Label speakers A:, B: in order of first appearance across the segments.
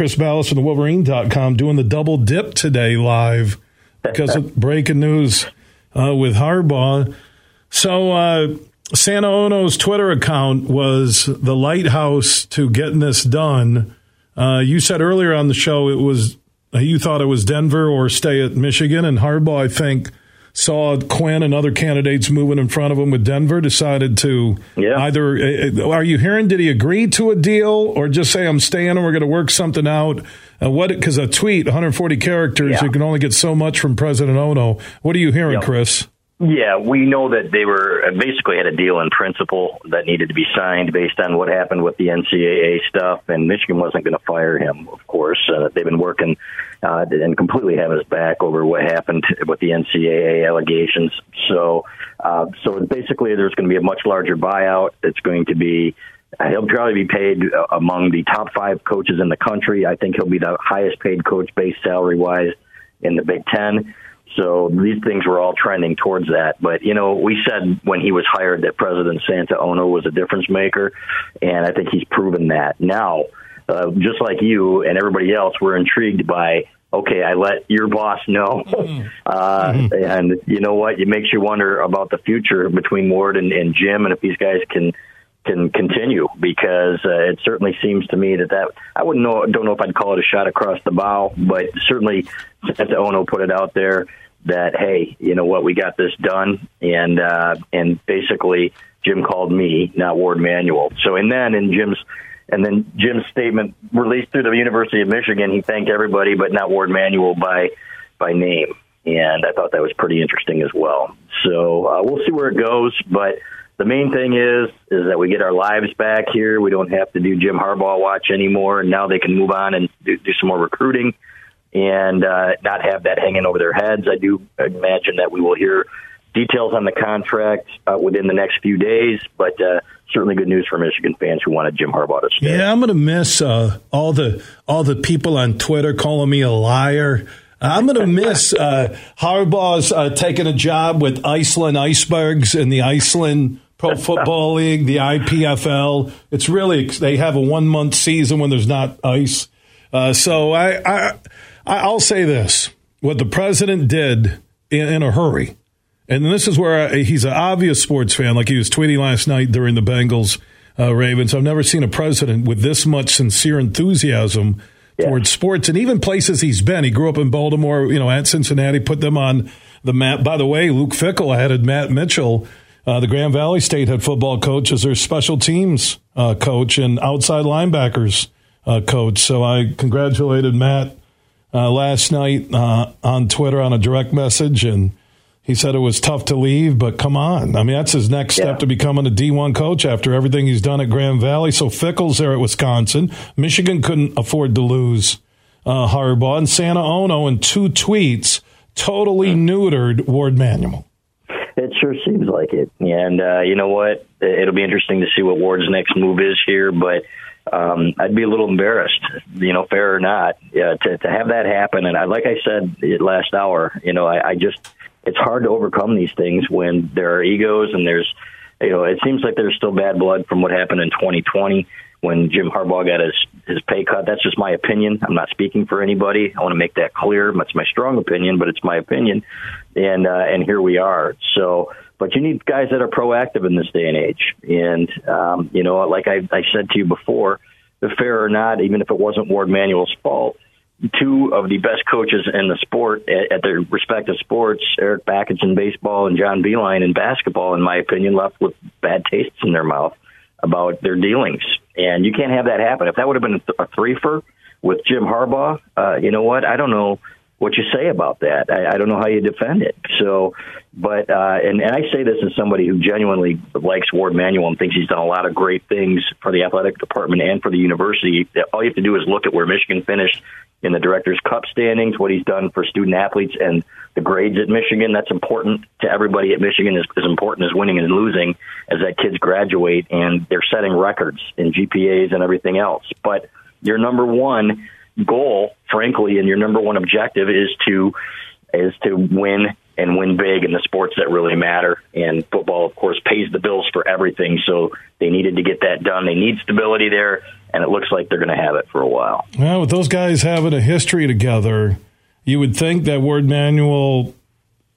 A: Chris Balas from the Wolverine.com doing the double dip today live because of breaking news uh, with Harbaugh. So, uh, Santa Ono's Twitter account was the lighthouse to getting this done. Uh, you said earlier on the show it was you thought it was Denver or stay at Michigan, and Harbaugh, I think, saw Quinn and other candidates moving in front of him with Denver, decided to yeah. either. Uh, uh, are you hearing? Did he agree to a deal or just say I'm staying and we're going to work something out? Uh, what? Because a tweet, 140 characters, yeah. you can only get so much from President Ono. What are you hearing, yep. Chris?
B: Yeah, we know that they were uh, basically had a deal in principle that needed to be signed based on what happened with the NCAA stuff, and Michigan wasn't going to fire him. Of course, uh, they've been working uh, and completely have his back over what happened with the NCAA allegations. So, uh, so basically, there's going to be a much larger buyout. It's going to be uh, He'll probably be paid uh, among the top five coaches in the country. I think he'll be the highest paid coach base salary wise in the Big Ten. So these things were all trending towards that. But, you know, we said when he was hired that President Santa Ono was a difference maker, and I think he's proven that. Now, uh, just like you and everybody else, we're intrigued by okay, I let your boss know. Mm-hmm. Uh, mm-hmm. and you know what? It makes you wonder about the future between Warde and, and Jim and if these guys can can continue because uh, it certainly seems to me that that I wouldn't know don't know if I'd call it a shot across the bow, but certainly Santa Ono put it out there that hey, you know what, we got this done, and uh, and basically Jim called me, not Warde Manuel. So and then in Jim's and then Jim's statement released through the University of Michigan, he thanked everybody, but not Warde Manuel by by name, and I thought that was pretty interesting as well. So uh, we'll see where it goes, but the main thing is is that we get our lives back here. We don't have to do Jim Harbaugh watch anymore, and now they can move on and do, do some more recruiting and uh, not have that hanging over their heads. I do imagine that we will hear details on the contract uh, within the next few days, but uh, certainly good news for Michigan fans who wanted Jim Harbaugh to stay.
A: Yeah, I'm going to miss uh, all the all the people on Twitter calling me a liar. I'm going to miss uh, Harbaugh's uh, taking a job with Iceland Icebergs in the Iceland Pro Football League, the IPFL. It's really they have a one month season when there's not ice. Uh, so I, I I'll say this: what the president did in, in a hurry, and this is where I, he's an obvious sports fan, like he was tweeting last night during the Bengals uh, Ravens. I've never seen a president with this much sincere enthusiasm yeah. towards sports, and even places he's been. He grew up in Baltimore, you know, at Cincinnati, put them on the map. By the way, Luke Fickell added Matt Mitchell. Uh, the Grand Valley State head football coach is their special teams uh, coach and outside linebackers uh, coach. So I congratulated Matt uh, last night uh, on Twitter on a direct message, and he said it was tough to leave, but come on. I mean, that's his next step to becoming a D1 coach after everything he's done at Grand Valley. So Fickell's there at Wisconsin. Michigan couldn't afford to lose uh, Harbaugh. And Santa Ono, in two tweets, totally neutered Warde Manuel.
B: It sure seems like it. And uh, you know what? It'll be interesting to see what Warde's next move is here, but – um, I'd be a little embarrassed, you know, fair or not, uh, to to have that happen. And I, like I said last hour, you know, I, I just it's hard to overcome these things when there are egos and there's, you know, it seems like there's still bad blood from what happened in 2020 when Jim Harbaugh got his his pay cut. That's just my opinion. I'm not speaking for anybody. I want to make that clear. That's my strong opinion, but it's my opinion. And uh, and here we are. So but you need guys that are proactive in this day and age. And um, you know, like I, I said to you before, the fair or not, even if it wasn't Warde Manuel's fault, two of the best coaches in the sport at, their respective sports, Eric Bakich in baseball and John Beilein in basketball, in my opinion, left with bad tastes in their mouth about their dealings. And you can't have that happen. If that would have been a threefer with Jim Harbaugh, uh, you know what? I don't know what you say about that. I, I don't know how you defend it. So, but uh, and and I say this as somebody who genuinely likes Warde Manuel and thinks he's done a lot of great things for the athletic department and for the university. All you have to do is look at where Michigan finished in the Directors Cup standings, what he's done for student athletes, and the grades at Michigan. That's important to everybody at Michigan. is as important as winning and losing as that kids graduate and they're setting records in GPAs and everything else. But your number one goal, frankly, and your number one objective is to is to win and win big in the sports that really matter. And football, of course, pays the bills for everything. So they needed to get that done. They need stability there, and it looks like they're going to have it for a while.
A: Well, with those guys having a history together, you would think that Warde Manuel,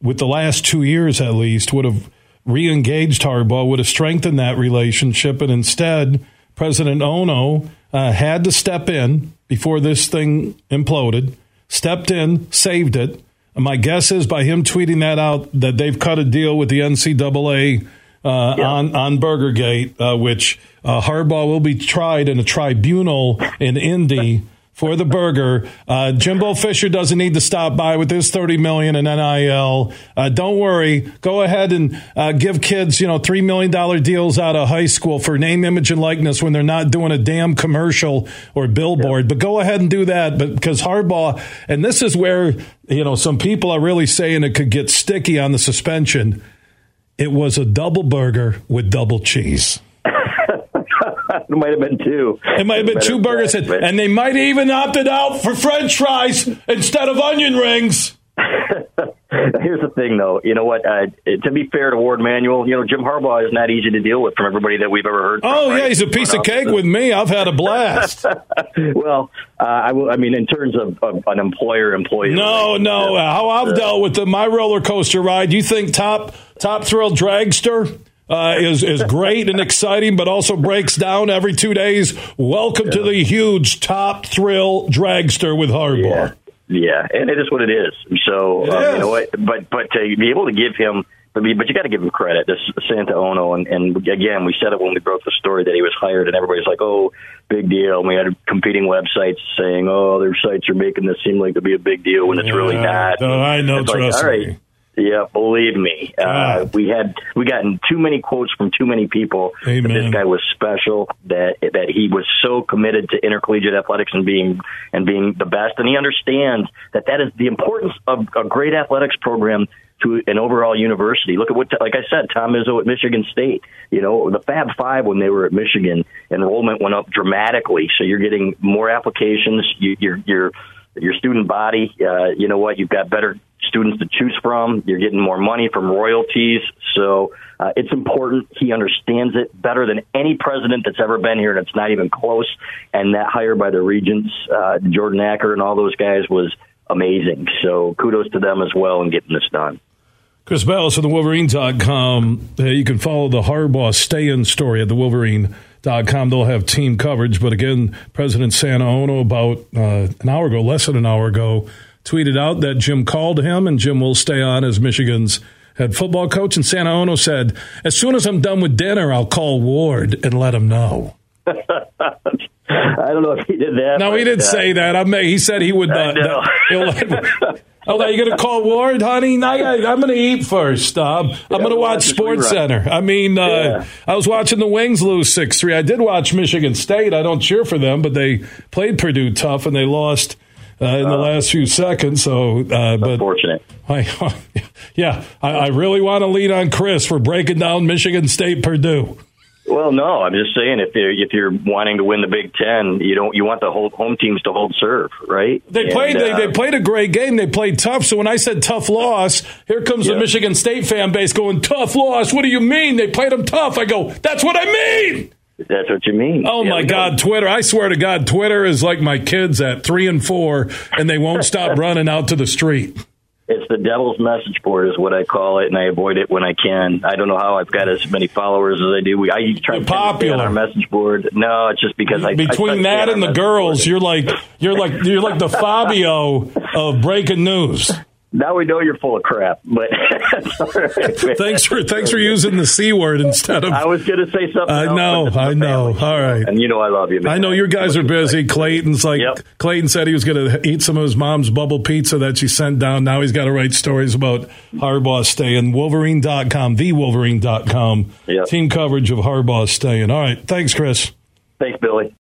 A: with the last two years at least, would have re-engaged Harbaugh, would have strengthened that relationship, and instead, President Ono uh, had to step in before this thing imploded. Stepped in, saved it my guess is by him tweeting that out that they've cut a deal with the NCAA uh, yeah. on on Burgergate, uh, which uh, Harbaugh will be tried in a tribunal in Indy for the burger. Uh, Jimbo Fisher doesn't need to stop by with his thirty million in NIL. Uh, don't worry. Go ahead and uh, give kids, you know, three million dollar deals out of high school for name, image, and likeness when they're not doing a damn commercial or billboard. But go ahead and do that. But because Harbaugh, and this is where you know some people are really saying it could get sticky on the suspension. It was a double burger with double cheese.
B: it might have been two.
A: It might have been two burgers, and, and they might have even opted out for French fries instead of onion rings.
B: Here's the thing, though. You know what? Uh, to be fair to Warde Manuel, you know Jim Harbaugh is not easy to deal with from everybody that we've ever heard. From,
A: oh
B: right?
A: yeah, he's a piece of cake with me. I've had a blast.
B: well, uh, I, will, I mean, in terms of, of an employer-employee.
A: No, no. Uh, how I've dealt with the, my roller coaster ride. You think top top thrill dragster? Uh, is is great and exciting, but also breaks down every two days. Welcome yeah. to the huge top thrill dragster with Harbaugh.
B: Yeah. Yeah, and it is what it is. So um, is. you know what? But but to be able to give him, but you got to give him credit. This Santa Ono, and, and again, we said it when we broke the story that he was hired, and everybody's like, "Oh, big deal." And we had competing websites saying, "Oh, their sites are making this seem like it to be a big deal when it's yeah, really not."
A: No, I know. It's trust
B: like, me. Yeah, believe me, uh, we had we gotten too many quotes from too many people
A: Amen.
B: that this guy was special, that that he was so committed to intercollegiate athletics and being and being the best, and he understands that that is the importance of a great athletics program to an overall university. Look at what, like I said, Tom Izzo at Michigan State. You know, the Fab Five when they were at Michigan, enrollment went up dramatically. So you're getting more applications. You, you're you're your student body. Uh, you know what? You've got better students to choose from. You're getting more money from royalties. So uh, it's important. He understands it better than any president that's ever been here, and it's not even close. And that hire by the regents, uh, Jordan Acker and all those guys was amazing. So kudos to them as well in getting this done.
A: Chris Balas of the Wolverine.com. You can follow the Harbaugh stay in story at the Wolverine.com. They'll have team coverage. But again, President Santa Ono, about uh, an hour ago, less than an hour ago, tweeted out that Jim called him and Jim will stay on as Michigan's head football coach. And Santa Ono said, As soon as I'm done with dinner, I'll call Warde and let him know.
B: I don't know if he did that.
A: No, he didn't uh, say that. I mean, he said he would. Uh, let, Oh, are you going to call Warde, honey? I, am going to eat first. Uh, I'm going to watch Sports Center. I mean, uh, yeah. I was watching the Wings lose 6 3. I did watch Michigan State. I don't cheer for them, but they played Purdue tough and they lost uh, in the uh, last few seconds. So, uh, but
B: unfortunate.
A: I, yeah, I, I really want to lean on Chris for breaking down Michigan State Purdue.
B: Well, no, I'm just saying if you're if you're wanting to win the Big Ten, you don't you want the whole home teams to hold serve, right?
A: They and, played uh, they, they played a great game. They played tough. So when I said tough loss, here comes yeah. the Michigan State fan base going tough loss. What do you mean they played them tough? I go, that's what I mean.
B: That's what you mean.
A: Oh
B: yeah,
A: my God, Twitter! I swear to God, Twitter is like my kids at three and four, and they won't stop running out to the street.
B: It's the devil's message board, is what I call it, and I avoid it when I can. I don't know how I've got as many followers as I do. We, I try to popular on our message board. No, it's just because I
A: between
B: I
A: that and the girls, board. you're like you're like you're like the Fabio of breaking news
B: now we know you're full of crap. But
A: thanks for thanks for using the c word instead of.
B: I was going to say something. I
A: know, I know. All right,
B: and you know I love you. Man.
A: I know your guys are busy. Clayton's like yep. Clayton said he was going to eat some of his mom's bubble pizza that she sent down. Now he's got to write stories about Harbaugh staying. Wolverine.com, thewolverine.com. Yep. Team coverage of Harbaugh staying. All right, thanks, Chris.
B: Thanks, Billy.